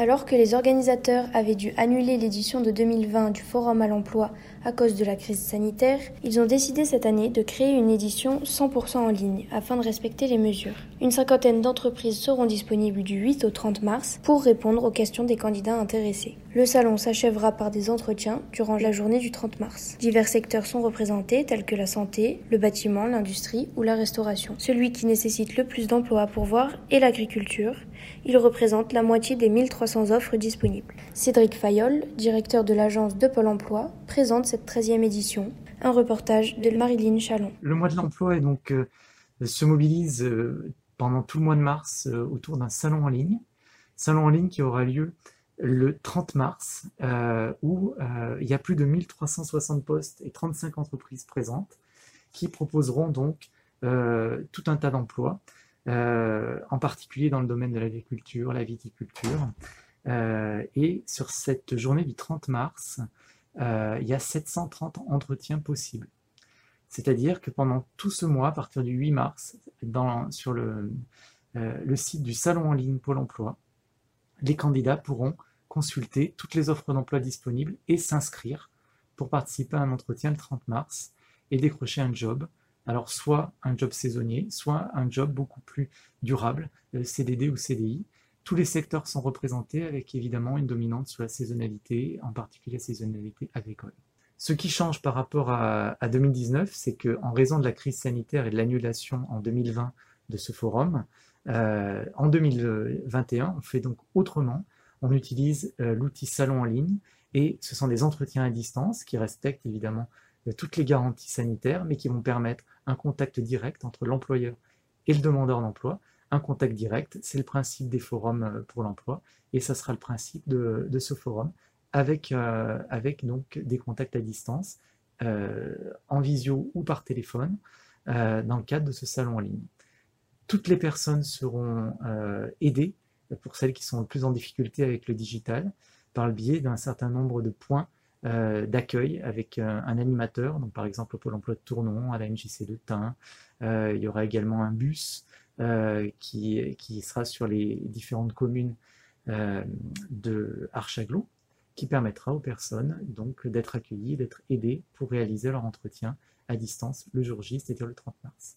Alors que les organisateurs avaient dû annuler l'édition de 2020 du Forum à l'emploi à cause de la crise sanitaire, ils ont décidé cette année de créer une édition 100% en ligne afin de respecter les mesures. Une cinquantaine d'entreprises seront disponibles du 8 au 30 mars pour répondre aux questions des candidats intéressés. Le salon s'achèvera par des entretiens durant la journée du 30 mars. Divers secteurs sont représentés tels que la santé, le bâtiment, l'industrie ou la restauration. Celui qui nécessite le plus d'emplois à pourvoir est l'agriculture. Il représente la moitié des 1300 offres disponibles. Cédric Fayol, directeur de l'agence de Pôle emploi, présente cette 13e édition. Un reportage de Marilyn Chalon. Le mois de l'emploi euh, se mobilise euh, pendant tout le mois de mars euh, autour d'un salon en ligne. Salon en ligne qui aura lieu le 30 mars, où il y a plus de 1360 postes et 35 entreprises présentes qui proposeront donc tout un tas d'emplois. Euh, en particulier dans le domaine de l'agriculture, la viticulture. Euh, et sur cette journée du 30 mars, euh, il y a 730 entretiens possibles. C'est-à-dire que pendant tout ce mois, à partir du 8 mars, sur le site du salon en ligne Pôle emploi, les candidats pourront consulter toutes les offres d'emploi disponibles et s'inscrire pour participer à un entretien le 30 mars et décrocher un job alors soit un job saisonnier, soit un job beaucoup plus durable, euh, CDD ou CDI. Tous les secteurs sont représentés avec évidemment une dominante sur la saisonnalité, en particulier la saisonnalité agricole. Ce qui change par rapport à, 2019, c'est qu'en raison de la crise sanitaire et de l'annulation en 2020 de ce forum, euh, en 2021, on fait donc autrement. On utilise euh, l'outil salon en ligne et ce sont des entretiens à distance qui respectent évidemment toutes les garanties sanitaires, mais qui vont permettre un contact direct entre l'employeur et le demandeur d'emploi. Un contact direct, c'est le principe des forums euh, pour l'emploi, et ça sera le principe de, ce forum, avec, euh, donc des contacts à distance, euh, en visio ou par téléphone, dans le cadre de ce salon en ligne. Toutes les personnes seront aidées, pour celles qui sont le plus en difficulté avec le digital, par le biais d'un certain nombre de points euh, d'accueil avec euh, un animateur, donc par exemple au Pôle emploi de Tournon, à la MJC de Tain. Euh, il y aura également un bus qui, sera sur les différentes communes de Archaglo, qui permettra aux personnes donc d'être accueillies, d'être aidées pour réaliser leur entretien à distance le jour J, c'est-à-dire le 30 mars.